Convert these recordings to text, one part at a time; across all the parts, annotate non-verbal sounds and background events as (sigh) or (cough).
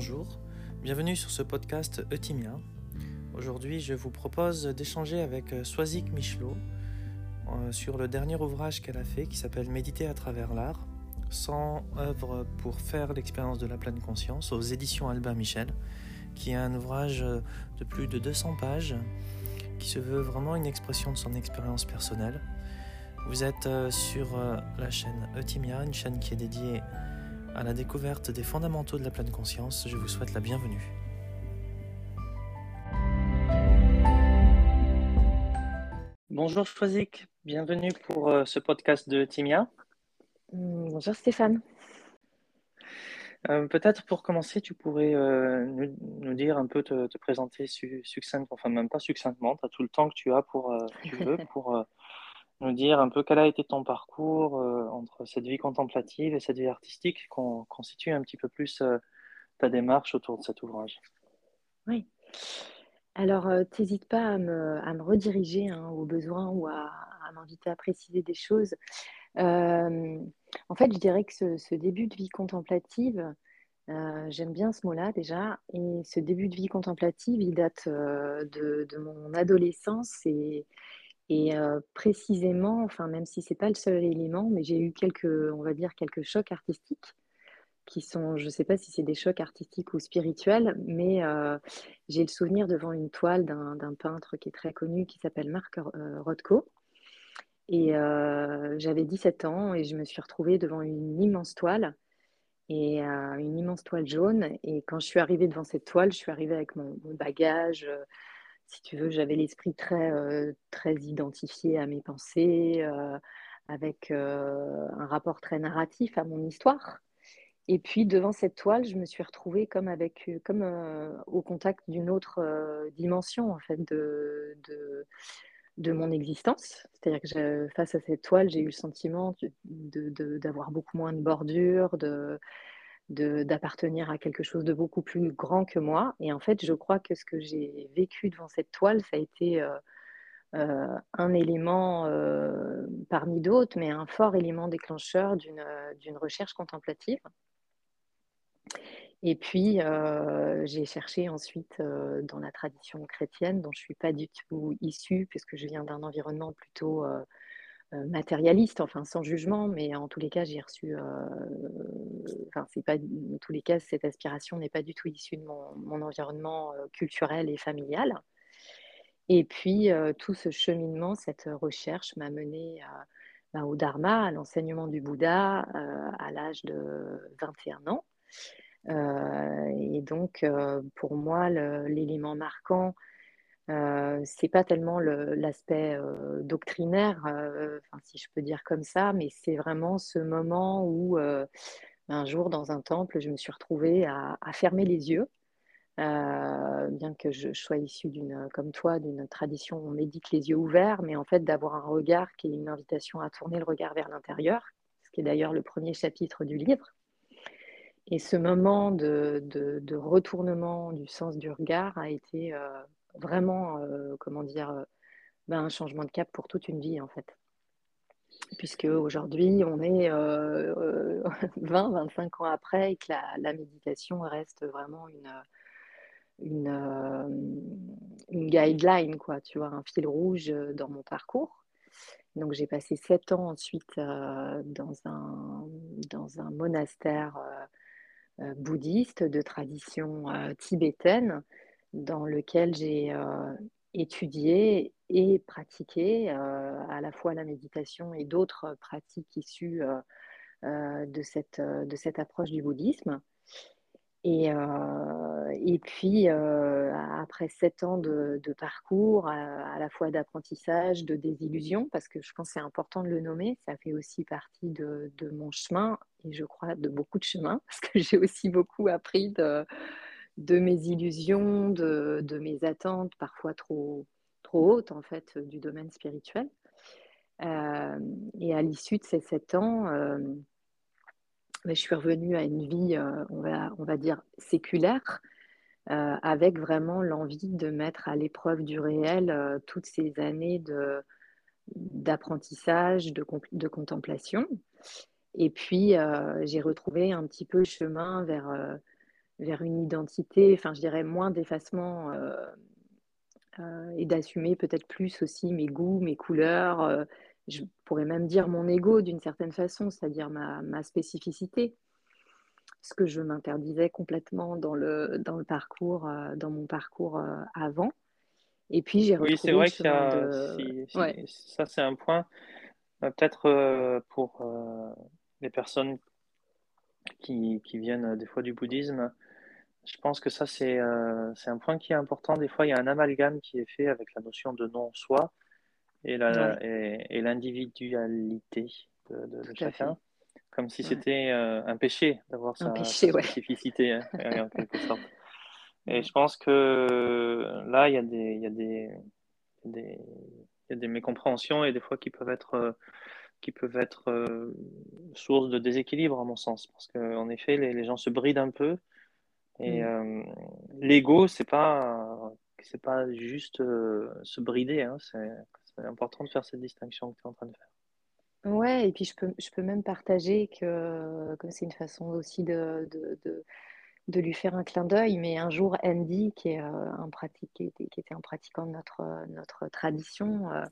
Bonjour, bienvenue sur ce podcast Eutimia. Aujourd'hui, je vous propose d'échanger avec euh, Swazik Michelot euh, sur le dernier ouvrage qu'elle a fait qui s'appelle Méditer à travers l'art, 100 œuvres pour faire l'expérience de la pleine conscience aux éditions Albin Michel, qui est un ouvrage de plus de 200 pages qui se veut vraiment une expression de son expérience personnelle. Vous êtes euh, sur la chaîne Eutimia, une chaîne qui est dédiée à la découverte des fondamentaux de la pleine conscience. Je vous souhaite la bienvenue. Bonjour Choisic, bienvenue pour euh, ce podcast de Timia. Mm, bonjour Stéphane. Euh, peut-être pour commencer, tu pourrais euh, nous, dire un peu, te, présenter succinctement, enfin même pas succinctement, tu as tout le temps que tu as pour, tu (laughs) veux, pour nous dire un peu quel a été ton parcours euh, entre cette vie contemplative et cette vie artistique, qu'on constitue un petit peu plus euh, ta démarche autour de cet ouvrage. Oui. Alors, euh, t'hésite pas à me, rediriger hein, au besoin ou à, m'inviter à préciser des choses. en fait, je dirais que ce, début de vie contemplative, j'aime bien ce mot-là déjà, et ce début de vie contemplative, il date de, de, mon adolescence et, et précisément, enfin, même si ce n'est pas le seul élément, mais j'ai eu quelques, on va dire, quelques chocs artistiques qui sont, je ne sais pas si c'est des chocs artistiques ou spirituels, mais j'ai le souvenir devant une toile d'un peintre qui est très connu, qui s'appelle Marc Rothko. Et j'avais 17 ans et je me suis retrouvée devant une immense toile, et une immense toile jaune. Et quand je suis arrivée devant cette toile, je suis arrivée avec mon bagage si tu veux, j'avais l'esprit très, euh, très identifié à mes pensées, euh, avec euh, un rapport très narratif à mon histoire. Et puis devant cette toile, je me suis retrouvée comme, avec, comme au contact d'une autre dimension en fait de, de, de mon existence. C'est-à-dire que face à cette toile, j'ai eu le sentiment d'avoir beaucoup moins de bordures, de, d'appartenir à quelque chose de beaucoup plus grand que moi. Et en fait, je crois que ce que j'ai vécu devant cette toile, ça a été euh, euh, un élément euh, parmi d'autres, mais un fort élément déclencheur d'une recherche contemplative. Et puis, j'ai cherché ensuite dans la tradition chrétienne, dont je ne suis pas du tout issue, puisque je viens d'un environnement plutôt matérialiste, enfin sans jugement, mais en tous les cas, j'ai reçu, euh, c'est pas, en tous les cas, cette aspiration n'est pas du tout issue de mon, environnement euh, culturel et familial. Et puis tout ce cheminement, cette recherche m'a mené bah, au Dharma, à l'enseignement du Bouddha à l'âge de 21 ans. et donc, pour moi, l'élément marquant euh, c'est pas tellement l'aspect euh, doctrinaire, euh, si je peux dire comme ça, mais c'est vraiment ce moment où un jour dans un temple, je me suis retrouvée à, fermer les yeux, bien que je, sois issue comme toi, d'une tradition où on médite les yeux ouverts, mais en fait d'avoir un regard qui est une invitation à tourner le regard vers l'intérieur, ce qui est d'ailleurs le premier chapitre du livre. Et ce moment de retournement du sens du regard a été vraiment, euh, comment dire, euh, ben, un changement de cap pour toute une vie, en fait. Puisque aujourd'hui, on est 20, euh, (laughs) 25 ans après et que la, méditation reste vraiment une, une, une, guideline, quoi, tu vois, un fil rouge dans mon parcours. Donc j'ai passé sept ans ensuite dans, un, dans un monastère bouddhiste de tradition tibétaine dans lequel j'ai euh, étudié et pratiqué euh, à la fois la méditation et d'autres pratiques issues euh, de, cette, de cette approche du bouddhisme. Et, et puis, après sept ans de, parcours, à, la fois d'apprentissage, de désillusion, parce que je pense que c'est important de le nommer, ça fait aussi partie de, de, mon chemin, et je crois de beaucoup de chemins, (laughs) parce que j'ai aussi beaucoup appris de, de mes illusions, de, mes attentes parfois trop, trop hautes en fait du domaine spirituel. Euh, et à l'issue de ces sept ans, euh, ben, je suis revenue à une vie, euh, on, va, on va dire, séculaire, avec vraiment l'envie de mettre à l'épreuve du réel toutes ces années de, d'apprentissage, de, de, contemplation. Et puis, j'ai retrouvé un petit peu le chemin vers vers une identité, enfin je dirais moins d'effacement et d'assumer peut-être plus aussi mes goûts, mes couleurs, je pourrais même dire mon ego d'une certaine façon, c'est-à-dire ma, ma, spécificité, ce que je m'interdisais complètement dans le, dans le parcours, dans mon parcours avant. Et puis j'ai retrouvé. Oui, c'est vrai que ça, c'est un point. Euh, peut-être euh, pour euh, les personnes qui, qui, viennent des fois du bouddhisme, je pense que ça, c'est c'est un point qui est important. Des fois, il y a un amalgame qui est fait avec la notion de non-soi et l'individualité de, de, chacun, comme si c'était un péché d'avoir sa, spécificité, hein, (laughs) en quelque sorte. Et je pense que là, il y a des, il y a des, des, il y a des mécompréhensions et des fois qui peuvent être, euh, qui peuvent être euh, source de déséquilibre, à mon sens. Parce qu'en effet, les, les, gens se brident un peu. Et mm. euh, l'ego, c'est pas, c'est pas juste se brider. Hein. C'est important de faire cette distinction que tu es en train de faire. Ouais, et puis je peux, je peux même partager que, que c'est une façon aussi de, de, de de lui faire un clin d'œil, mais un jour Andy, qui, est, euh, un pratique, qui, était, un pratiquant de notre, notre tradition, euh,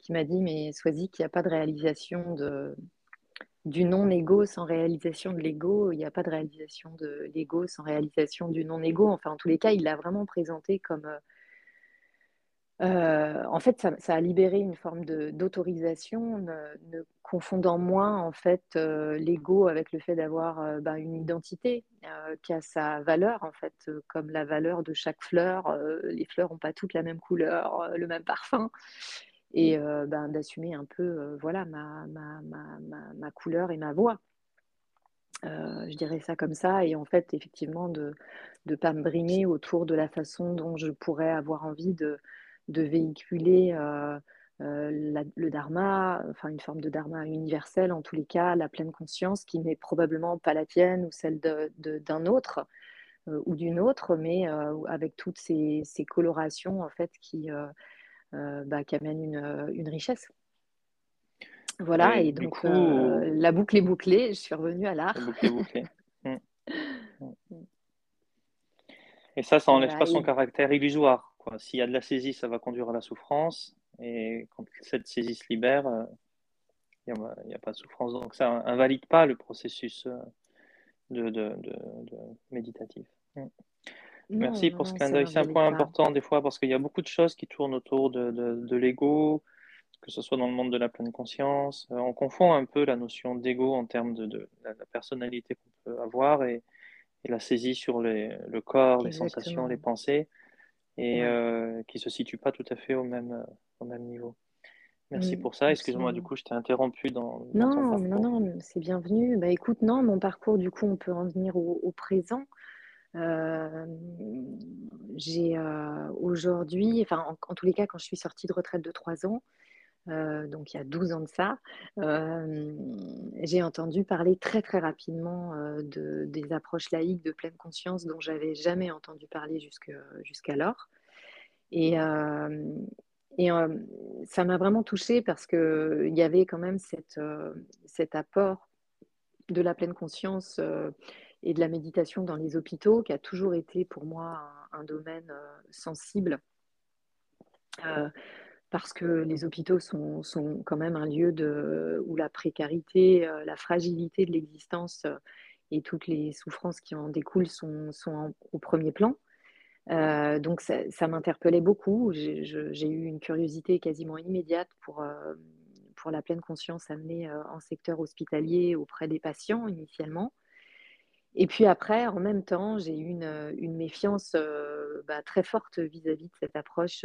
qui m'a dit, mais sois-y qu'il n'y a pas de réalisation de, du non-ego sans réalisation de l'ego, il n'y a pas de réalisation de l'ego sans réalisation du non-ego. Enfin, en tous les cas, il l'a vraiment présenté comme... Euh, euh, en fait, ça, a libéré une forme d'autorisation, ne, confondant moins en fait euh, l'ego avec le fait d'avoir bah, une identité qui a sa valeur en fait, comme la valeur de chaque fleur. les fleurs n'ont pas toutes la même couleur, le même parfum, et ben, d'assumer un peu, voilà, ma, ma, ma, ma, couleur et ma voix. je dirais ça comme ça, et en fait, effectivement, de ne pas me brimer autour de la façon dont je pourrais avoir envie de, de véhiculer euh, euh, le dharma, enfin une forme de dharma universel, en tous les cas, la pleine conscience qui n'est probablement pas la tienne ou celle d'un autre euh, ou d'une autre, mais avec toutes ces, colorations en fait qui, bah, qui amènent une, richesse. Voilà, et, donc la boucle est bouclée, je suis revenue à l'art. La boucle est bouclée. (laughs) Mm. Mm. Et ça, ça n'enlève pas son caractère illusoire. S'il y a de la saisie, ça va conduire à la souffrance. Et quand cette saisie se libère, euh, il n'y a, pas de souffrance. Donc ça invalide pas le processus euh, de, de, méditatif. Mm. Merci pour ce clin d'œil. C'est un point important des fois parce qu'il y a beaucoup de choses qui tournent autour de, l'ego, que ce soit dans le monde de la pleine conscience. Euh, on confond un peu la notion d'ego en termes de, la, personnalité qu'on peut avoir et, la saisie sur le corps, les sensations, les pensées et euh, qui ne se situe pas tout à fait au même, euh, au même niveau. Merci pour ça. Excuse-moi, du coup, je t'ai interrompu dans. non, non, non, c'est bienvenu. Bah, écoute, non, mon parcours, du coup, on peut en venir au, présent. Euh, j'ai aujourd'hui, enfin, en, tous les cas, quand je suis sortie de retraite de 3 ans, euh, donc il y a 12 ans de ça, euh, j'ai entendu parler très très rapidement euh, de, des approches laïques de pleine conscience dont j'avais jamais entendu parler jusqu'alors. Et, ça m'a vraiment touchée parce qu'il y avait quand même cet apport de la pleine conscience et de la méditation dans les hôpitaux qui a toujours été pour moi un, domaine sensible parce que les hôpitaux sont, sont, quand même un lieu de, où la précarité, euh, la fragilité de l'existence euh, et toutes les souffrances qui en découlent sont, sont au premier plan. Euh, donc ça, ça m'interpellait beaucoup. J'ai eu une curiosité quasiment immédiate pour, pour la pleine conscience amenée en secteur hospitalier auprès des patients initialement. Et puis après, en même temps, j'ai eu une, une méfiance bah, très forte vis-à-vis -vis de cette approche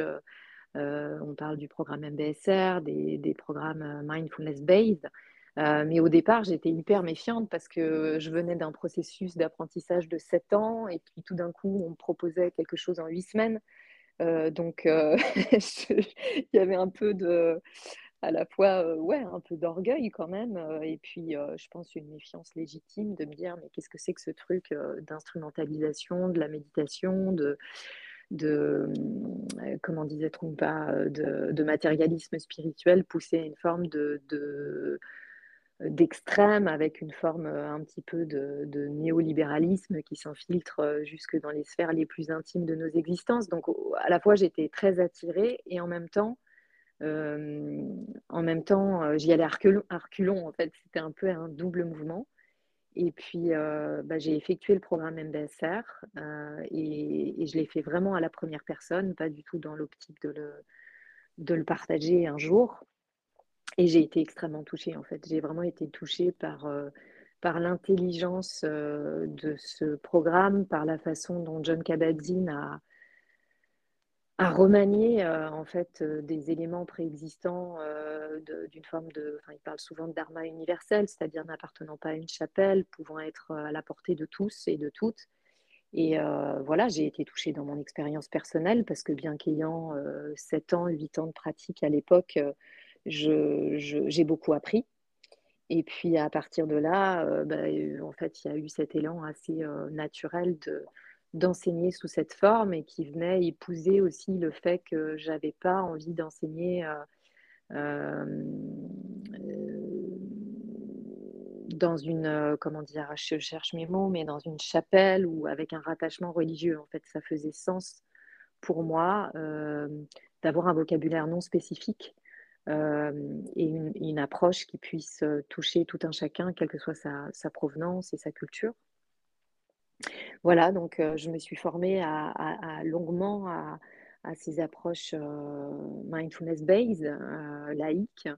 euh, on parle du programme MBSR, des, programmes euh, mindfulness-based. Euh, mais au départ, j'étais hyper méfiante parce que je venais d'un processus d'apprentissage de 7 ans et puis tout d'un coup, on me proposait quelque chose en 8 semaines. donc, (laughs) il y avait un peu de, à la fois, ouais, un peu d'orgueil quand même, et puis je pense une méfiance légitime de me dire, mais qu'est-ce que c'est que ce truc d'instrumentalisation, de la méditation, de, de, euh, comment disait-on pas, de, matérialisme spirituel poussé à une forme de, d'extrême avec une forme un petit peu de, de néolibéralisme qui s'infiltre jusque dans les sphères les plus intimes de nos existences. Donc à la fois j'étais très attirée et en même temps, en même temps j'y allais à reculons, En fait, c'était un peu un double mouvement. Et puis, bah, j'ai effectué le programme MBSR et, je l'ai fait vraiment à la première personne, pas du tout dans l'optique de le, partager un jour. Et j'ai été extrêmement touchée, en fait. J'ai vraiment été touchée par, euh, par l'intelligence euh, de ce programme, par la façon dont John Kabat-Zinn a, a remanié euh, en fait des éléments préexistants d'une forme de, enfin, il parle souvent de dharma universel, c'est-à-dire n'appartenant pas à une chapelle, pouvant être à la portée de tous et de toutes. Et voilà, j'ai été touchée dans mon expérience personnelle parce que bien qu'ayant 7 ans, 8 ans de pratique à l'époque, j'ai beaucoup appris. Et puis à partir de là, euh, bah, euh, en fait, il y a eu cet élan assez euh, naturel de, d'enseigner sous cette forme et qui venait épouser aussi le fait que j'avais pas envie d'enseigner dans une, comment dire, je cherche mes mots, mais dans une chapelle ou avec un rattachement religieux. En fait, ça faisait sens pour moi d'avoir un vocabulaire non spécifique euh, et une, approche qui puisse euh, toucher tout un chacun, quelle que soit sa, provenance et sa culture. Voilà, donc je me suis formée à, longuement à, ces approches mindfulness-based, laïques.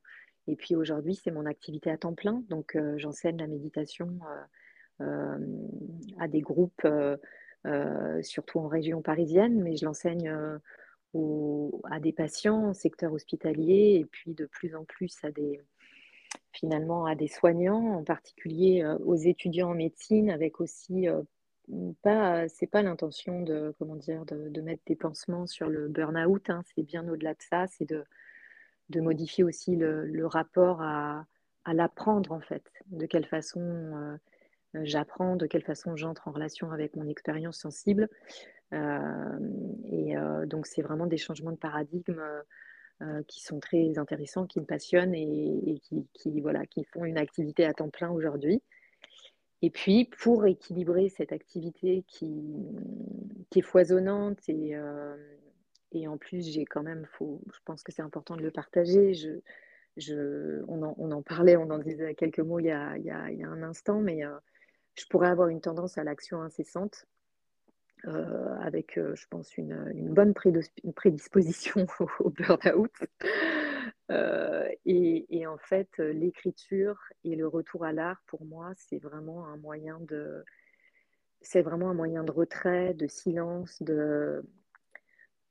Et puis aujourd'hui, c'est mon activité à temps plein. Donc j'enseigne la méditation à des groupes, surtout en région parisienne, mais je l'enseigne à des patients au secteur hospitalier et puis de plus en plus à des, finalement à des soignants, en particulier aux étudiants en médecine, avec aussi pas, c'est pas l'intention de comment de, mettre des pansements sur le burn-out, hein, c'est bien au-delà de ça, c'est de, modifier aussi le, rapport à, l'apprendre en fait, de quelle façon euh, j'apprends, de quelle façon j'entre en relation avec mon expérience sensible. Euh, et euh, donc, c'est vraiment des changements de paradigme euh, qui sont très intéressants, qui me passionnent et, qui, voilà, qui font une activité à temps plein aujourd'hui. Et puis, pour équilibrer cette activité qui, est foisonnante et, et en plus, j'ai quand même, je pense que c'est important de le partager. Je, je, on, en, on, en, parlait, on en disait quelques mots il y a, il y a, un instant, mais je pourrais avoir une tendance à l'action incessante. Euh, avec, euh, je pense, une, bonne prédisposition (laughs) au, burn-out. Euh, et, en fait, l'écriture et le retour à l'art, pour moi, c'est vraiment un moyen de, c'est vraiment un moyen de retrait, de silence, de,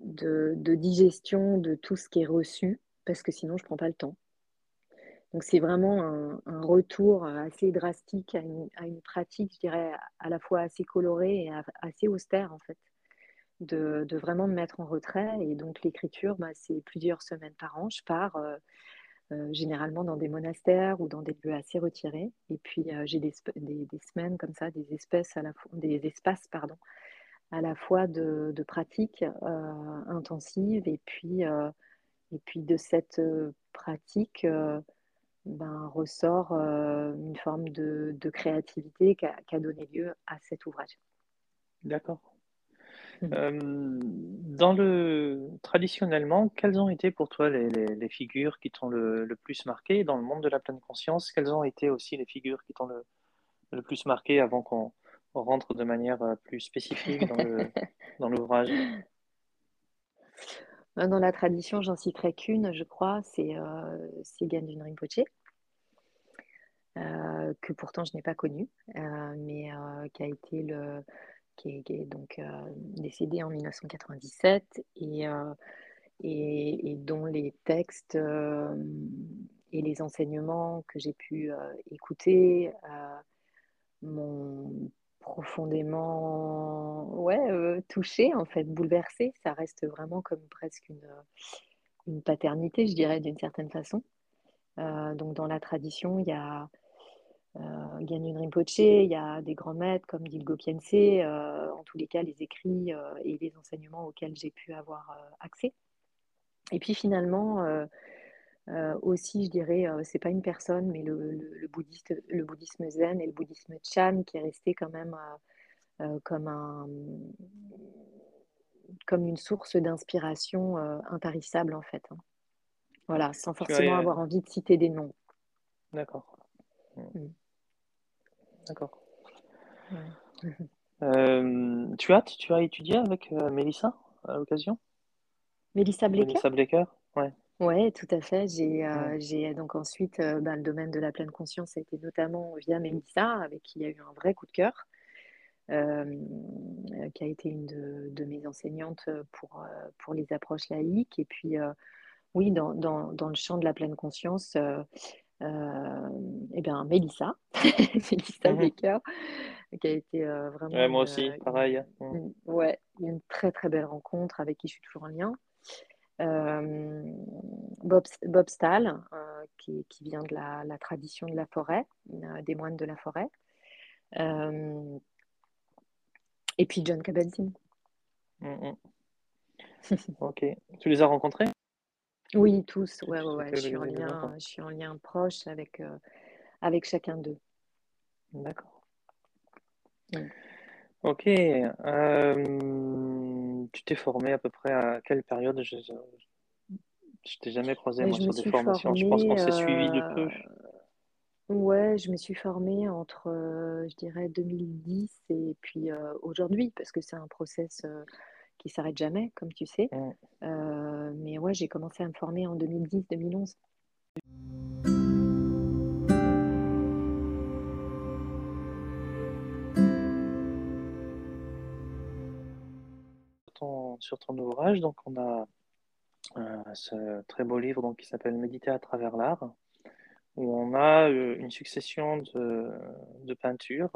de, de, digestion de tout ce qui est reçu, parce que sinon, je ne prends pas le temps. Donc c'est vraiment un, retour assez drastique à une, pratique, je dirais, à la fois assez colorée et assez austère en fait, de, vraiment me mettre en retrait. Et donc l'écriture, bah, c'est plusieurs semaines par an. Je pars euh, euh, généralement dans des monastères ou dans des lieux assez retirés. Et puis euh, j'ai des, semaines comme ça, des espèces à la des espaces pardon, à la fois de, de pratique intensive et puis et puis de cette pratique ben, ressort une forme de, créativité qui a, donné lieu à cet ouvrage. D'accord. Mmh. Euh, dans le traditionnellement, quelles ont été pour toi les, figures qui t'ont le, plus marqué? Dans le monde de la pleine conscience Quelles ont été aussi les figures qui t'ont le, plus marqué avant qu'on rentre de manière euh, plus spécifique dans (laughs) l'ouvrage? Dans la tradition, j'en citerai qu'une, je crois, c'est euh, Rinpoche. Euh, que pourtant je n'ai pas connu, euh, mais euh, qui a été le, qui est, donc décédé en 1997 et, et, dont les textes et les enseignements que j'ai pu écouter m'ont profondément ouais, touché, en fait, bouleversé. Ça reste vraiment comme presque une, une paternité, je dirais, d'une certaine façon. donc dans la tradition, il y a euh, Gyanun Rinpoche, il y a des grands maîtres comme Dilgo Khyentse, euh, en tous les cas les écrits euh, et les enseignements auxquels j'ai pu avoir accès. Et puis finalement, aussi, je dirais, c'est pas une personne, mais le, le, bouddhiste, le bouddhisme zen et le bouddhisme chan qui est resté quand même comme, un, comme une source d'inspiration intarissable en fait. Hein. Voilà, sans forcément avoir envie de citer des noms. D'accord. Mm. D'accord. Euh, tu, as, tu as étudié avec euh, Mélissa à l'occasion? Mélissa Blecker? Mélissa Blecker, ouais. Oui, tout à fait. J'ai euh, donc ensuite ben, le domaine de la pleine conscience a été notamment via Mélissa, avec qui il y a eu un vrai coup de cœur, qui a été une de, mes enseignantes pour, pour les approches laïques. Et puis, oui, dans, dans, dans, le champ de la pleine conscience, euh, eh bien, Mélissa, (laughs) Mélissa mmh Baker, qui a été euh, vraiment. moi aussi, pareil. Mmh. ouais, une très très belle rencontre avec qui je suis toujours en lien. Euh, Bob, Bob Stahl, qui, qui, vient de la, la, tradition de la forêt, des moines de la forêt. et puis John Kabat-Zinn. Mmh, (laughs) ok. Tu les as rencontrés? Oui, tous, ouais, ouais, ouais. Je suis en lien, je suis en lien proche avec, euh, avec chacun d'eux. D'accord. Ok. Euh, tu t'es formé à peu près à quelle période? Je ne t'ai jamais croisé moi, sur des formations. je pense qu'on s'est suivi de peu. Euh, ouais, je me suis formée entre, je dirais, 2010 et puis aujourd'hui, parce que c'est un process qui s'arrête jamais, comme tu sais. Euh, mais ouais, j'ai commencé à me former en 2010-2011. Sur ton ouvrage, donc on a euh, ce très beau livre donc, qui s'appelle Méditer à travers l'art, où on a euh, une succession de, de peintures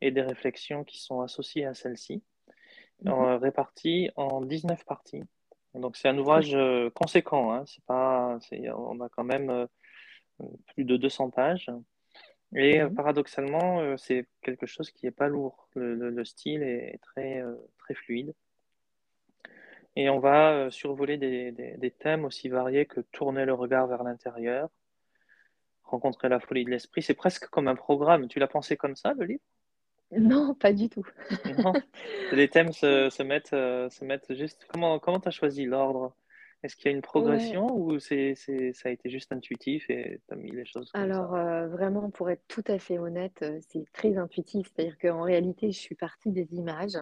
et des réflexions qui sont associées à celle-ci. Mhm. Euh, réparti en 19 parties. Donc c'est un ouvrage euh, conséquent, hein. c'est pas, on a quand même euh, plus de 200 pages. Et mhm. paradoxalement, c'est quelque chose qui n'est pas lourd. Le, style est très, très fluide. Et on va survoler des, des, thèmes aussi variés que tourner le regard vers l'intérieur, rencontrer la folie de l'esprit. C'est presque comme un programme. Tu l'as pensé comme ça, le livre? Non, pas du tout. (laughs) Les thèmes se, mettent, euh, se mettent juste. Comment comment tu as choisi l'ordre? Est-ce qu'il y a une progression ou c'est, ça a été juste intuitif et tu as mis les choses comme Alors, euh, vraiment, pour être tout à fait honnête, euh, c'est très intuitif. C'est-à-dire qu'en réalité, je suis partie des images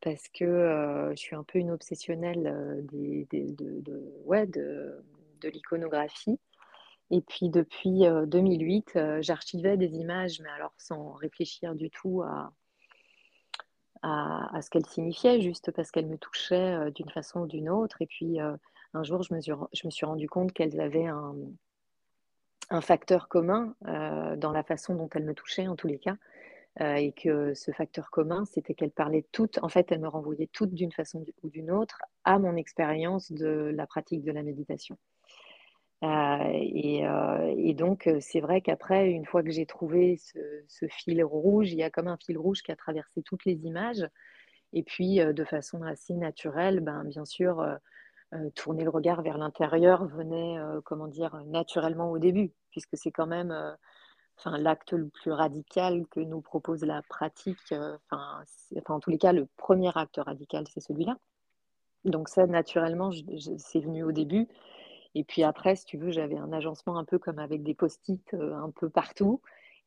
parce que je suis un peu une obsessionnelle des, de, de, de l'iconographie. Et puis depuis 2008, euh, euh, j'archivais des images, mais alors sans réfléchir du tout à, à, ce qu'elles signifiaient, juste parce qu'elles me touchaient euh, d'une façon ou d'une autre. Et puis un jour, je me suis, rendu compte qu'elles avaient un, un, facteur commun dans la façon dont elles me touchaient, en tous les cas. et que ce facteur commun, c'était qu'elles parlaient toutes, en fait, elles me renvoyaient toutes d'une façon ou d'une autre à mon expérience de la pratique de la méditation. Euh, euh, et, donc, euh, c'est vrai qu'après, une fois que j'ai trouvé ce, fil rouge, il y a comme un fil rouge qui a traversé toutes les images. Et puis, de façon assez naturelle, ben, bien sûr, tourner le regard vers l'intérieur venait, comment dire, naturellement au début, puisque c'est quand même enfin, l'acte le plus radical que nous propose la pratique. Enfin, en tous les cas, le premier acte radical, c'est celui-là. Donc ça, naturellement, c'est venu au début. Et puis après, si tu veux, j'avais un agencement un peu comme avec des post-it euh, un peu partout.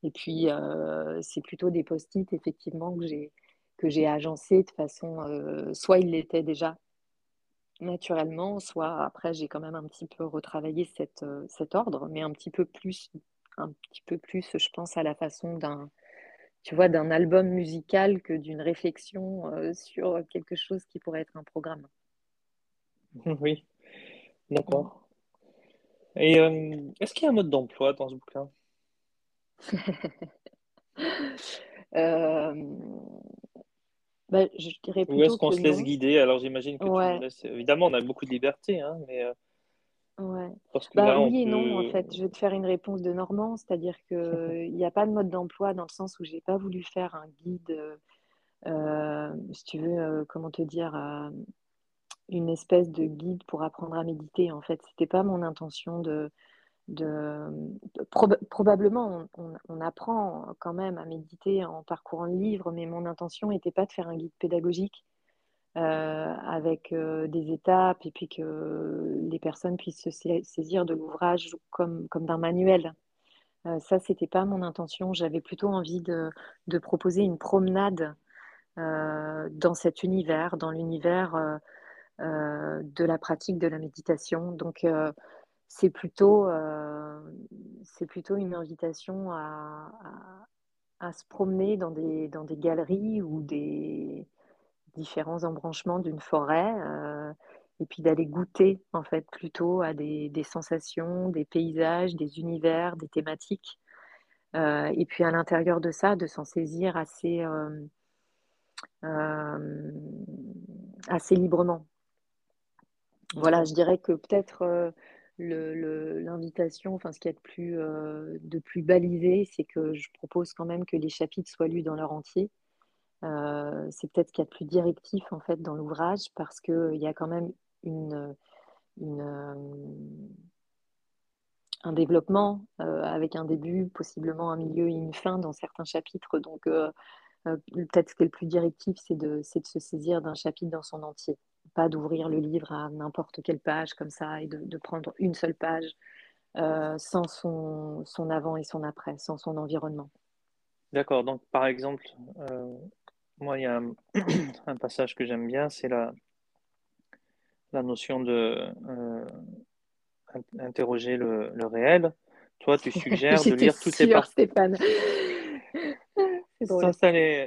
Et puis, euh, c'est plutôt des post-it, effectivement, que j'ai, que j'ai agencé de façon. Euh, soit il l'était déjà naturellement, soit après, j'ai quand même un petit peu retravaillé cette, cet ordre, mais un petit peu plus, un petit peu plus, je pense, à la façon d'un. Tu vois, d'un album musical que d'une réflexion sur quelque chose qui pourrait être un programme. Oui, d'accord. Et euh, est-ce qu'il y a un mode d'emploi dans ce bouquin? (laughs) Euh, bah, je dirais Ou est-ce qu'on se laisse guider? Alors j'imagine que tu laisses... Évidemment, on a beaucoup de liberté, hein, mais... Euh, ouais. bah, oui et non, en fait. Je vais te faire une réponse de Normand, c'est-à-dire qu'il (laughs) n'y a pas de mode d'emploi dans le sens où je n'ai pas voulu faire un guide, si tu veux, comment te dire, une espèce de guide pour apprendre à méditer. En fait, c'était pas mon intention de. probablement, on, apprend quand même à méditer en parcourant le livre, mais mon intention n'était pas de faire un guide pédagogique euh, avec euh, des étapes et puis que les personnes puissent se saisir de l'ouvrage comme, comme d'un manuel. Euh, ça, c'était pas mon intention. J'avais plutôt envie de, proposer une promenade dans cet univers, dans l'univers euh, de la pratique de la méditation. Donc, euh, c'est plutôt, euh, c'est plutôt une invitation à, se promener dans des, galeries ou des différents embranchements d'une forêt et puis d'aller goûter en fait plutôt à des, sensations, des paysages, des univers, des thématiques. et puis à l'intérieur de ça, de s'en saisir assez librement. Voilà, je dirais que peut-être euh, l'invitation, enfin ce qu'il y a de plus, euh, de plus balisé, c'est que je propose quand même que les chapitres soient lus dans leur entier. Euh, c'est peut-être ce qu'il y a de plus directif en fait dans l'ouvrage parce qu'il y a quand même une, un développement avec un début, possiblement un milieu et une fin dans certains chapitres. Donc peut-être ce qui est le plus directif, c'est de, de se saisir d'un chapitre dans son entier pas d'ouvrir le livre à n'importe quelle page comme ça et de, prendre une seule page euh, sans son, son, avant et son après, sans son environnement. D'accord, donc par exemple, euh, moi il y a un, (clears throat) passage que j'aime bien, c'est la, la notion de euh, interroger le, le, réel. Toi, tu (laughs) suggères de lire toutes ces parties. Stéphane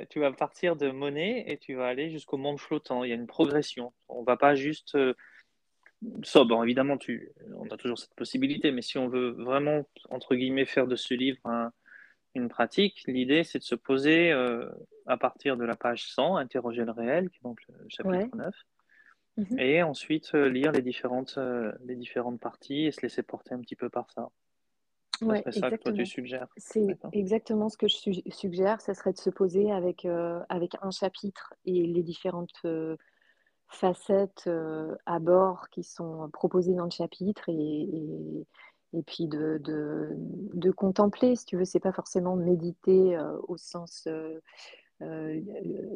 tu vas partir de monnaie et tu vas aller jusqu'au monde flottant. Il y a une progression. On va pas juste euh, sobre. Évidemment, tu, on a toujours cette possibilité, mais si on veut vraiment, entre guillemets, faire de ce livre une pratique, l'idée, c'est de se poser euh, à partir de la page 100, interroger le réel, qui est donc le chapitre 9, mhm. et ensuite euh, lire les différentes, les différentes parties et se laisser porter un petit peu par ça. Ouais, c'est ça que toi tu suggères. C'est exactement ce que je suggère. Ça serait de se poser avec, euh, avec un chapitre et les différentes euh, facettes euh, à bord qui sont proposées dans le chapitre et, et, puis de, de, de, contempler, si tu veux. C'est pas forcément méditer au sens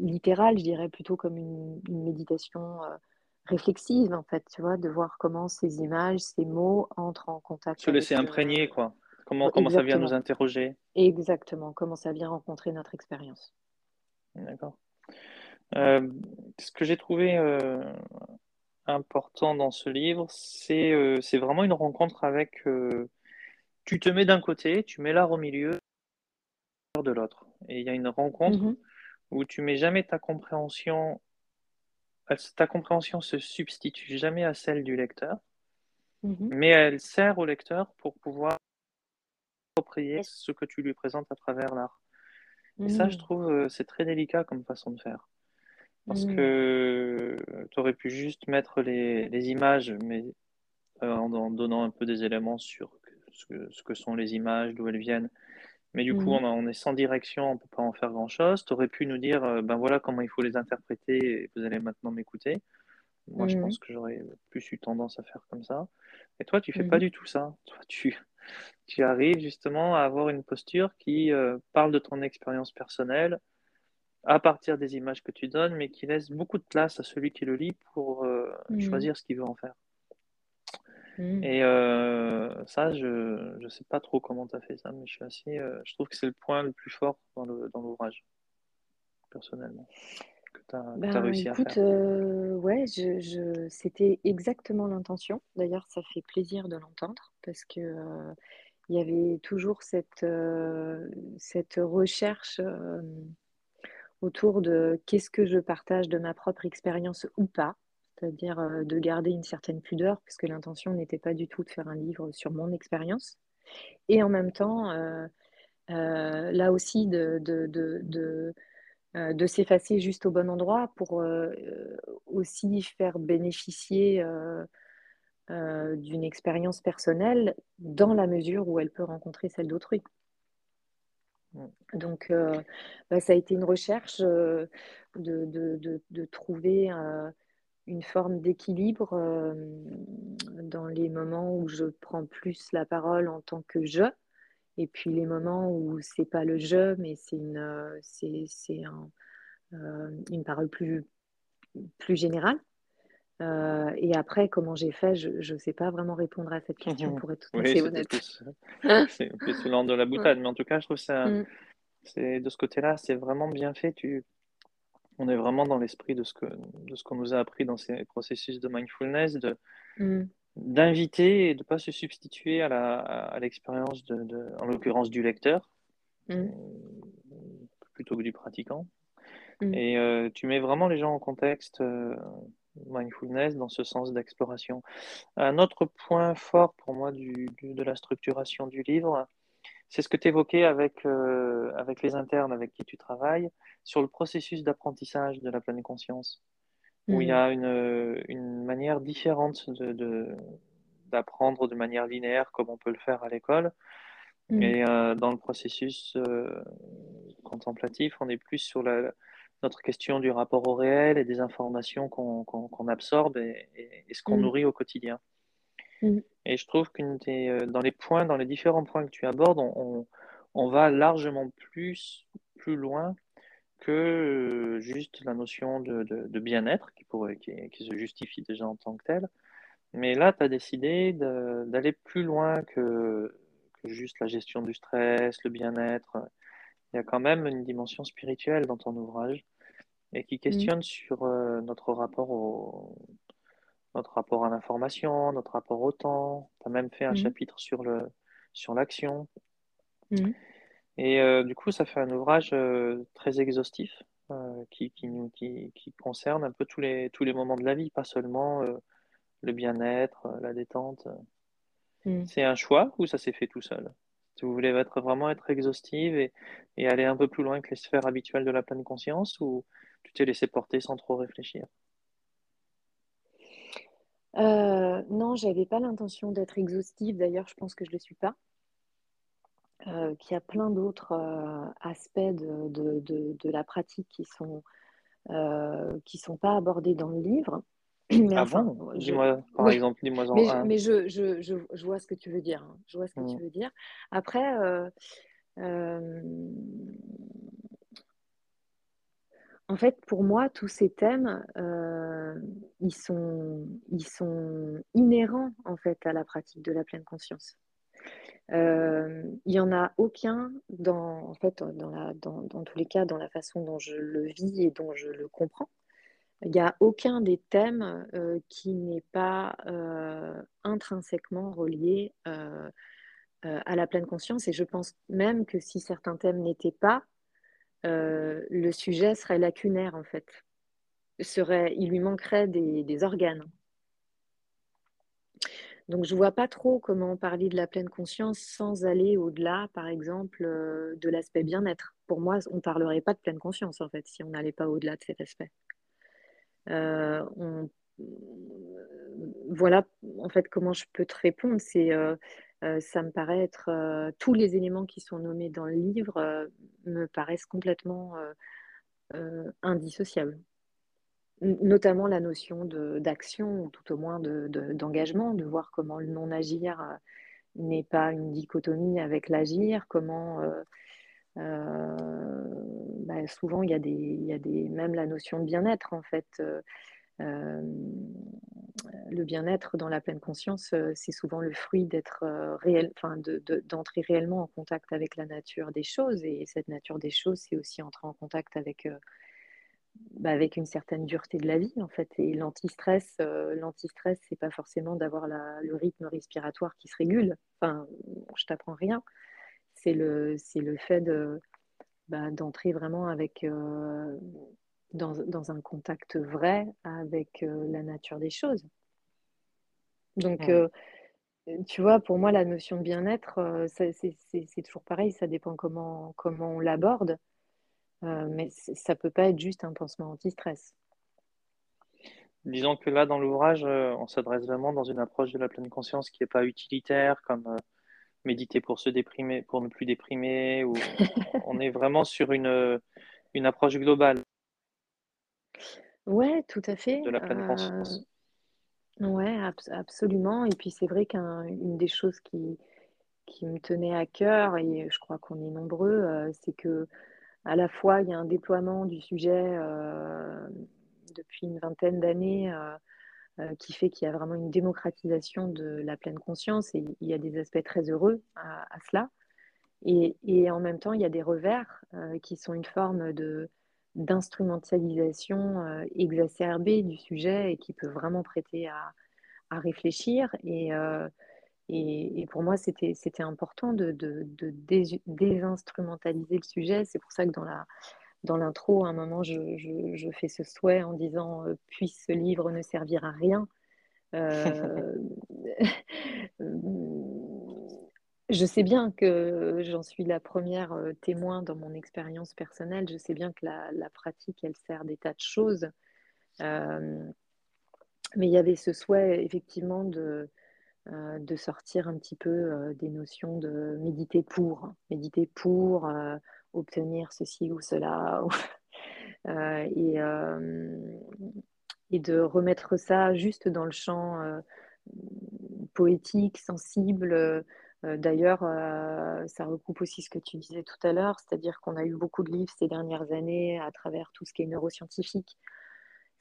littéral, je dirais plutôt comme une, une méditation réflexive en fait, tu vois, de voir comment ces images, ces mots entrent en contact. Se laisser imprégner, quoi. Comment, comment ça vient nous interroger? Exactement, comment ça vient rencontrer notre expérience. D'accord. Euh, ce que j'ai trouvé euh, important dans ce livre, c'est euh, vraiment une rencontre avec... tu te mets d'un côté, tu mets l'art au milieu de l'autre. Et il y a une rencontre mm-hmm. où tu mets jamais ta compréhension... Ta compréhension se substitue jamais à celle du lecteur, mm-hmm. mais elle sert au lecteur pour pouvoir approprier ce que tu lui présentes à travers l'art. Et ça, je mm. trouve, euh, c'est très délicat comme façon de faire. Parce mm. que tu aurais pu juste mettre les, les images, mais euh, en, donnant un peu des éléments sur ce que, ce que sont les images, d'où elles viennent. Mais du coup, mm. on, on, est sans direction, on ne peut pas en faire grand-chose. Tu aurais pu nous dire, euh, ben voilà comment il faut les interpréter, et vous allez maintenant m'écouter. Moi, je pense que j'aurais plus eu tendance à faire comme ça. Et toi, tu fais pas du tout ça. Toi, tu, (laughs) tu arrives justement à avoir une posture qui euh, parle de ton expérience personnelle à partir des images que tu donnes, mais qui laisse beaucoup de place à celui qui le lit pour euh, mm. choisir ce qu'il veut en faire. Mm. Et euh, ça, je ne sais pas trop comment tu as fait ça, mais je suis assez, je trouve que c'est le point le plus fort dans l'ouvrage, personnellement. Que tu as, ben, réussi à faire. ouais, je, je... c'était exactement l'intention. D'ailleurs, ça fait plaisir de l'entendre parce que il y avait toujours cette, euh, cette recherche euh, autour de qu'est-ce que je partage de ma propre expérience ou pas, c'est-à-dire euh, de garder une certaine pudeur, puisque l'intention n'était pas du tout de faire un livre sur mon expérience, et en même temps, là aussi, de, de, de, de s'effacer juste au bon endroit pour aussi faire bénéficier euh, d'une expérience personnelle dans la mesure où elle peut rencontrer celle d'autrui. Donc, euh, bah, ça a été une recherche euh, de, de, de, trouver une forme d'équilibre dans les moments où je prends plus la parole en tant que je, et puis les moments où c'est pas le je, mais c'est une, c'est, un, une parole plus, plus générale. et après, comment j'ai fait, je ne sais pas vraiment répondre à cette question (laughs) pour être tout à fait honnête. C'est (laughs) plus, plus de la boutade, mais en tout cas, je trouve ça, mm. c'est de ce côté-là, c'est vraiment bien fait. Tu, on est vraiment dans l'esprit de ce que de ce qu'on nous a appris dans ces processus de mindfulness, de mm. D'inviter et de pas se substituer à la à, l'expérience de, en l'occurrence du lecteur mm. euh, plutôt que du pratiquant. Mm. Et euh, tu mets vraiment les gens en contexte euh, mindfulness dans ce sens d'exploration. Un autre point fort pour moi du, de la structuration du livre, c'est ce que tu évoquais avec, euh, avec les internes avec qui tu travailles sur le processus d'apprentissage de la pleine conscience, où il y a mm. une, une manière différente d'apprendre de, de, manière linéaire comme on peut le faire à l'école. Mm. Et euh, dans le processus euh, contemplatif, on est plus sur la, notre question du rapport au réel et des informations qu'on absorbe et, ce qu'on mm. nourrit au quotidien. Mm. Et je trouve que euh, dans les points, dans les différents points que tu abordes, on, on, va largement plus, plus loin que euh, juste la notion de, de, bien-être qui, qui, qui, se justifie déjà en tant que telle. Mais là, tu as décidé d'aller plus loin que, que, juste la gestion du stress, le bien-être. Il y a quand même une dimension spirituelle dans ton ouvrage et qui mm. questionne sur euh, notre rapport au, notre rapport à l'information, notre rapport au temps. Tu as même fait un mhm. chapitre sur le sur l'action. Mhm. Et euh, du coup, ça fait un ouvrage euh, très exhaustif euh, qui, qui, qui, qui, concerne un peu tous les, tous les moments de la vie, pas seulement le bien-être, la détente. Mhm. C'est un choix ou ça s'est fait tout seul? Si vous voulez être, vraiment être exhaustive et, et aller un peu plus loin que les sphères habituelles de la pleine conscience ou tu t'es laissé porter sans trop réfléchir? Euh, non, j'avais pas l'intention d'être exhaustive. D'ailleurs, je pense que je ne le suis pas. Euh, qu'il y a plein d'autres euh, aspects de, la pratique qui sont euh, qui sont pas abordés dans le livre. (clears throat) Mais ah dis-moi par exemple, dis-moi mais, mais je, je, je, vois ce que tu veux dire. Hein. Je vois ce que tu mmh. veux dire. Après, en fait, pour moi, tous ces thèmes, ils, sont, ils sont inhérents en fait à la pratique de la pleine conscience. Euh, il n'y en a aucun dans, en fait, dans, dans, dans, tous les cas, dans la façon dont je le vis et dont je le comprends. Il n'y a aucun des thèmes euh, qui n'est pas intrinsèquement relié à la pleine conscience. Et je pense même que si certains thèmes n'étaient pas, euh, le sujet serait lacunaire en fait. Serait, il lui manquerait des, organes. Donc je vois pas trop comment parler de la pleine conscience sans aller au-delà, par exemple, euh, de l'aspect bien-être. Pour moi, on parlerait pas de pleine conscience en fait si on n'allait pas au-delà de cet aspect. Euh, voilà en fait comment je peux te répondre. C'est euh, ça me paraît être tous les éléments qui sont nommés dans le livre me paraissent complètement indissociables. Notamment la notion d'action, ou tout au moins d'engagement, de, voir comment le non-agir n'est pas une dichotomie avec l'agir, comment bah, souvent il y, a des, il même la notion de bien-être en fait. Euh, le bien-être dans la pleine conscience, euh, c'est souvent le fruit d'être euh, réel, d'entrer réellement en contact avec la nature des choses. Et cette nature des choses, c'est aussi entrer en contact avec, bah, avec une certaine dureté de la vie, en fait. Et l'antistress, l'antistress, c'est pas forcément d'avoir le rythme respiratoire qui se régule. Enfin, je t'apprends rien. C'est le, c'est le fait de, bah, d'entrer vraiment avec dans, un contact vrai avec euh, la nature des choses. Donc, euh, tu vois, pour moi, la notion de bien-être, euh, c'est toujours pareil, ça dépend comment, comment on l'aborde, mais ça ne peut pas être juste un pansement anti-stress. Disons que là, dans l'ouvrage, on s'adresse vraiment dans une approche de la pleine conscience qui n'est pas utilitaire, comme méditer pour se déprimer, pour ne plus déprimer, ou (laughs) on est vraiment sur une, une approche globale. Ouais, tout à fait. de la pleine Euh, conscience. ouais, abs- absolument. Et puis c'est vrai qu'une des choses qui, qui me tenait à cœur, et je crois qu'on est nombreux, euh, c'est que à la fois il y a un déploiement du sujet euh, depuis une vingtaine d'années euh, euh, qui fait qu'il y a vraiment une démocratisation de la pleine conscience et il y a des aspects très heureux à, cela. Et, en même temps, il y a des revers qui sont une forme de d'instrumentalisation exacerbée du sujet et qui peut vraiment prêter à, à réfléchir. Et, et, et, pour moi, c'était important de, de, de dés, désinstrumentaliser le sujet. C'est pour ça que dans la dans l'intro, à un moment, je, je, je, fais ce souhait en disant euh, Puisse ce livre ne servir à rien. (laughs) Euh, je sais bien que j'en suis la première euh, témoin dans mon expérience personnelle. Je sais bien que la, la, pratique, elle sert des tas de choses. Euh, mais il y avait ce souhait, effectivement, de, euh, de sortir un petit peu euh, des notions de méditer pour, méditer pour euh, obtenir ceci ou cela. (laughs) et, et de remettre ça juste dans le champ poétique, sensible, d'ailleurs, ça recoupe aussi ce que tu disais tout à l'heure, c'est-à-dire qu'on a eu beaucoup de livres ces dernières années à travers tout ce qui est neuroscientifique,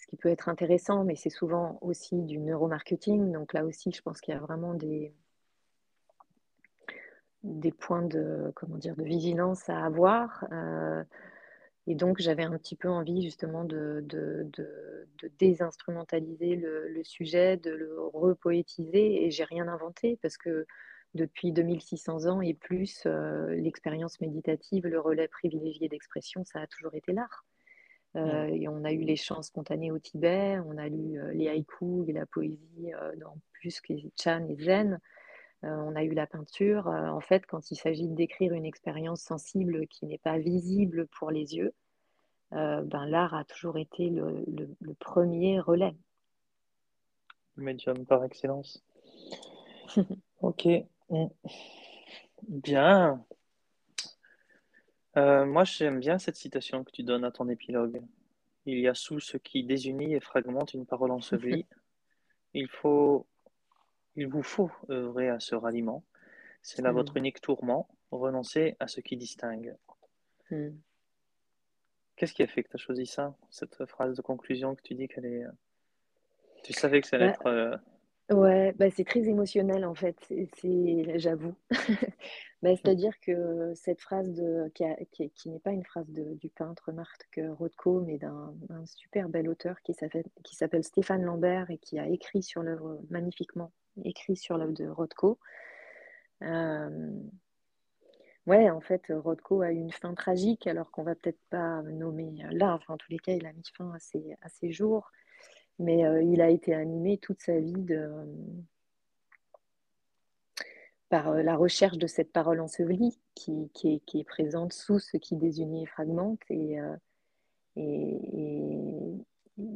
ce qui peut être intéressant, mais c'est souvent aussi du neuromarketing. Donc là aussi, je pense qu'il y a vraiment des, points de, comment dire, de vigilance à avoir. Euh, et donc, j'avais un petit peu envie justement de, désinstrumentaliser le, le, sujet, de le repoétiser. Et j'ai rien inventé parce que depuis 2600 ans et plus, euh, l'expérience méditative, le relais privilégié d'expression, ça a toujours été l'art. Euh, et on a eu les chants spontanés au Tibet, on a lu euh, les haïkus et la poésie euh, dans plus que Chan et Zen. on a eu la peinture. en fait, quand il s'agit de décrire une expérience sensible qui n'est pas visible pour les yeux, ben, l'art a toujours été le, le, le premier relais. Le médium par excellence. (laughs) ok. Bien. Euh, moi, j'aime bien cette citation que tu donnes à ton épilogue. Il y a sous ce qui désunit et fragmente une parole ensevelie. (laughs) Il faut, il vous faut œuvrer à ce ralliement. C'est là votre unique tourment. Renoncez à ce qui distingue. Mm. Qu'est-ce qui a fait que tu as choisi ça, cette phrase de conclusion que tu dis qu'elle est. Tu savais que ça allait Bah, être. Ouais, bah c'est très émotionnel en fait, c'est, c'est- j'avoue. (laughs) Bah, c'est-à-dire que cette phrase de, qui, a- qui, qui n'est pas une phrase de- du peintre Marc Rothko, mais d'un d'un super bel auteur qui s'appelle, qui s'appelle Stéphane Lambert et qui a écrit sur l'œuvre, magnifiquement écrit sur l'œuvre de Rothko. Euh, ouais, en fait, Rothko a eu une fin tragique, alors qu'on va peut-être pas nommer là. Enfin, en tous les cas, il a mis fin à ses, à ses jours. Mais euh, il a été animé toute sa vie par euh, la recherche de cette parole ensevelie qui, est, présente sous ce qui désunit et fragmente. Et, euh, et, et,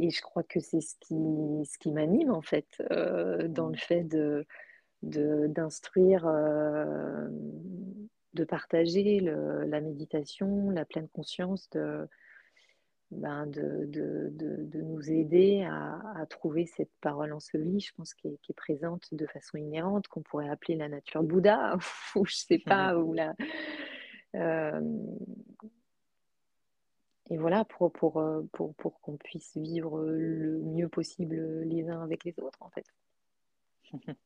et, je crois que c'est ce qui, ce qui m'anime en fait dans le fait de, d'instruire, de partager la méditation, la pleine conscience de ben, de, de, de, de, nous aider à, à, trouver cette parole ensevelie, je pense, qui est, présente de façon inhérente, qu'on pourrait appeler la nature Bouddha, (laughs) ou je sais pas, ou la. Euh, et voilà, pour, pour, pour, pour qu'on puisse vivre le mieux possible les uns avec les autres, en fait. (laughs)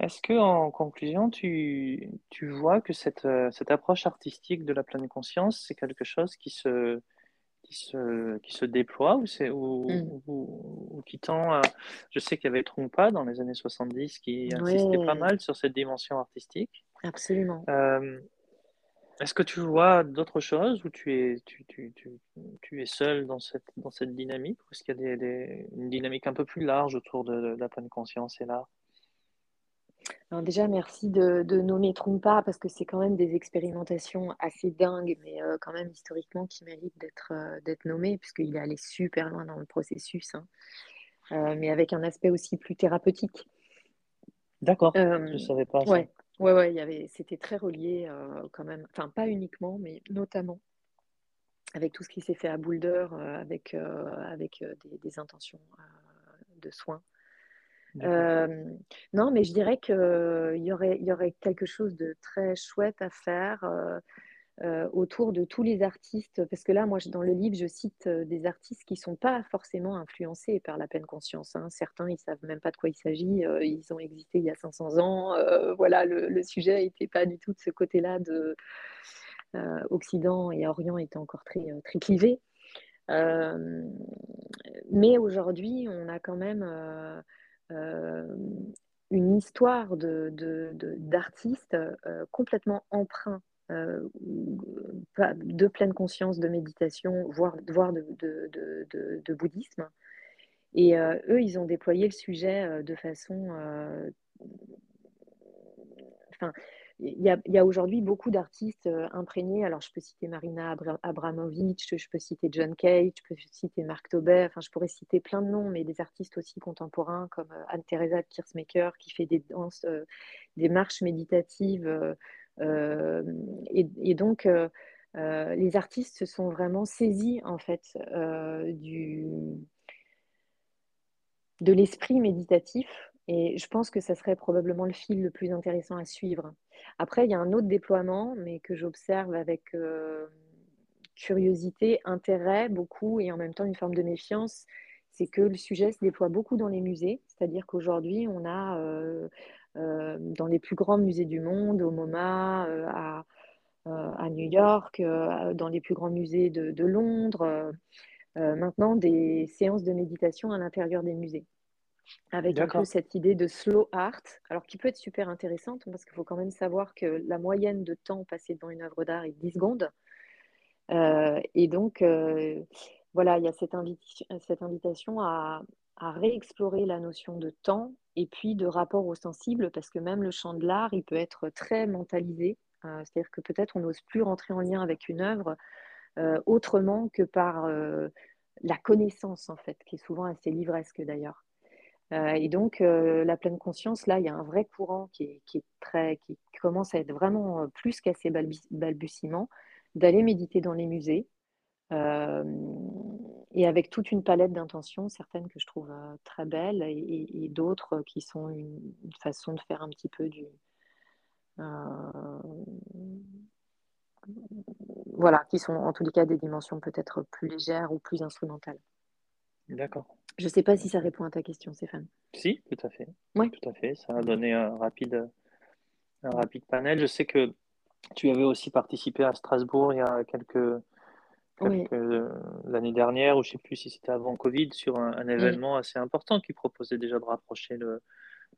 Est-ce que, en conclusion, tu, tu vois que cette, cette approche artistique de la pleine conscience, c'est quelque chose qui se, qui se, qui se déploie ou, c'est, ou, mm. ou, ou, qui tend à... Je sais qu'il y avait Trungpa dans les années 70 qui insistait pas mal sur cette dimension artistique. Absolument. Euh, est-ce que tu vois d'autres choses ou tu es, tu, tu, tu, tu es seul dans cette, dans cette dynamique ou est-ce qu'il y a des, des, une dynamique un peu plus large autour de, de la pleine conscience et l'art? Alors déjà, merci de, de nommer Trumpa parce que c'est quand même des expérimentations assez dingues, mais euh, quand même historiquement qui méritent d'être euh, d'être nommées puisqu'il est allé super loin dans le processus, hein. euh, mais avec un aspect aussi plus thérapeutique. D'accord, je ne savais pas. Ça. Ouais, ouais, y avait, c'était très relié quand même, enfin pas uniquement, mais notamment avec tout ce qui s'est fait à Boulder, avec, avec des, des, intentions de soins. Non, mais je dirais qu'il y aurait, quelque chose de très chouette à faire autour de tous les artistes, parce que là, moi, dans le livre, je cite des artistes qui ne sont pas forcément influencés par la pleine conscience. Hein. Certains, ils ne savent même pas de quoi il s'agit, ils ont existé il y a 500 ans. voilà, le, sujet n'était pas du tout de ce côté-là de Occident et Orient étaient encore très, très mais aujourd'hui, on a quand même une histoire d'artistes de, de, complètement emprunts euh, de pleine conscience de méditation, voire, voire de, de, bouddhisme. Et euh, eux, ils ont déployé le sujet euh, de façon... Enfin, il y a, aujourd'hui beaucoup d'artistes imprégnés. Alors, je peux citer Marina Abramovic, je peux citer John Cage, je peux citer Marc Tobet. Enfin, je pourrais citer plein de noms, mais des artistes aussi contemporains comme Anne-Theresa Kirsmaker qui fait des danses, des marches méditatives euh, et, donc, euh, euh, les artistes se sont vraiment saisis en fait du, de l'esprit méditatif et je pense que ça serait probablement le fil le plus intéressant à suivre. Après, il y a un autre déploiement, mais que j'observe avec curiosité, intérêt beaucoup, et en même temps une forme de méfiance, c'est que le sujet se déploie beaucoup dans les musées. C'est-à-dire qu'aujourd'hui, on a euh, dans les plus grands musées du monde, au MoMA, euh, à, euh, New York, dans les plus grands musées de Londres. maintenant, des séances de méditation à l'intérieur des musées avec un peu cette idée de slow art, alors qui peut être super intéressante parce qu'il faut quand même savoir que la moyenne de temps passé devant une œuvre d'art est 10 secondes. et donc, voilà, il y a cette, cette invitation à, à, réexplorer la notion de temps et puis de rapport au sensible, parce que même le champ de l'art, il peut être très mentalisé. Euh, c'est-à-dire que peut-être on n'ose plus rentrer en lien avec une œuvre euh, autrement que par euh, la connaissance, en fait, qui est souvent assez livresque d'ailleurs. Et donc, la pleine conscience, là, il y a un vrai courant qui, est, très, qui commence à être vraiment plus qu'à ses balbutiements, d'aller méditer dans les musées, euh, et avec toute une palette d'intentions, certaines que je trouve euh, très belles et, d'autres qui sont une, façon de faire un petit peu du... Euh, voilà, qui sont en tous les cas des dimensions peut-être plus légères ou plus instrumentales. D'accord. Je ne sais pas si ça répond à ta question, Stéphane. Si, tout à fait. Oui. Tout à fait. Ça a donné un rapide, un rapide panel. Je sais que tu avais aussi participé à Strasbourg il y a quelques, l'année dernière, ou je ne sais plus si c'était avant Covid, sur un, événement assez important qui proposait déjà de rapprocher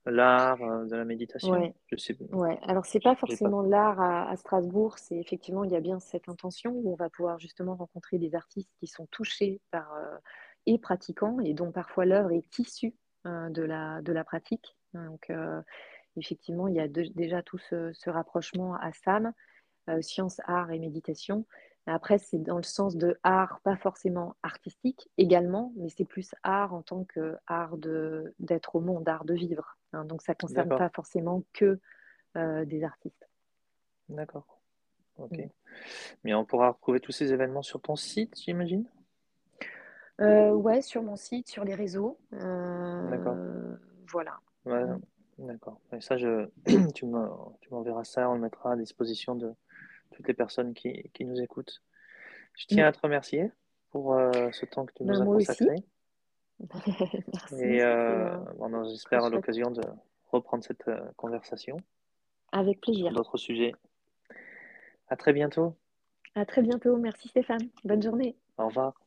l'art euh, de la méditation. Ouais. Je sais. Ouais. Alors c'est pas forcément l'art à, Strasbourg, c'est effectivement il y a bien cette intention où on va pouvoir justement rencontrer des artistes qui sont touchés par euh, et pratiquants et dont parfois l'œuvre est issue euh, de la de la pratique. Donc effectivement il y a déjà tout ce, ce rapprochement à SAM, science, art et méditation. Après, c'est dans le sens de art, pas forcément artistique également, mais c'est plus art en tant que art d'être au monde, art de vivre. Hein. donc ça ne concerne pas forcément que euh, des artistes. D'accord. Ok. Mm. Mais on pourra retrouver tous ces événements sur ton site, j'imagine? euh, Ouais, sur mon site, sur les réseaux. Euh, D'accord. Voilà. Mm. D'accord. Et ça, je... (clears throat) tu m'enverras ça, on le mettra à disposition de, toutes les personnes qui, qui nous écoutent. Je tiens à te remercier pour euh, ce temps que tu nous ben, as consacré. (laughs) Merci. Et euh, bon, j'espère l'occasion de reprendre cette euh, conversation. Avec plaisir. D'autres sujets. À très bientôt. À très bientôt. Merci Stéphane. Bonne journée. Au revoir.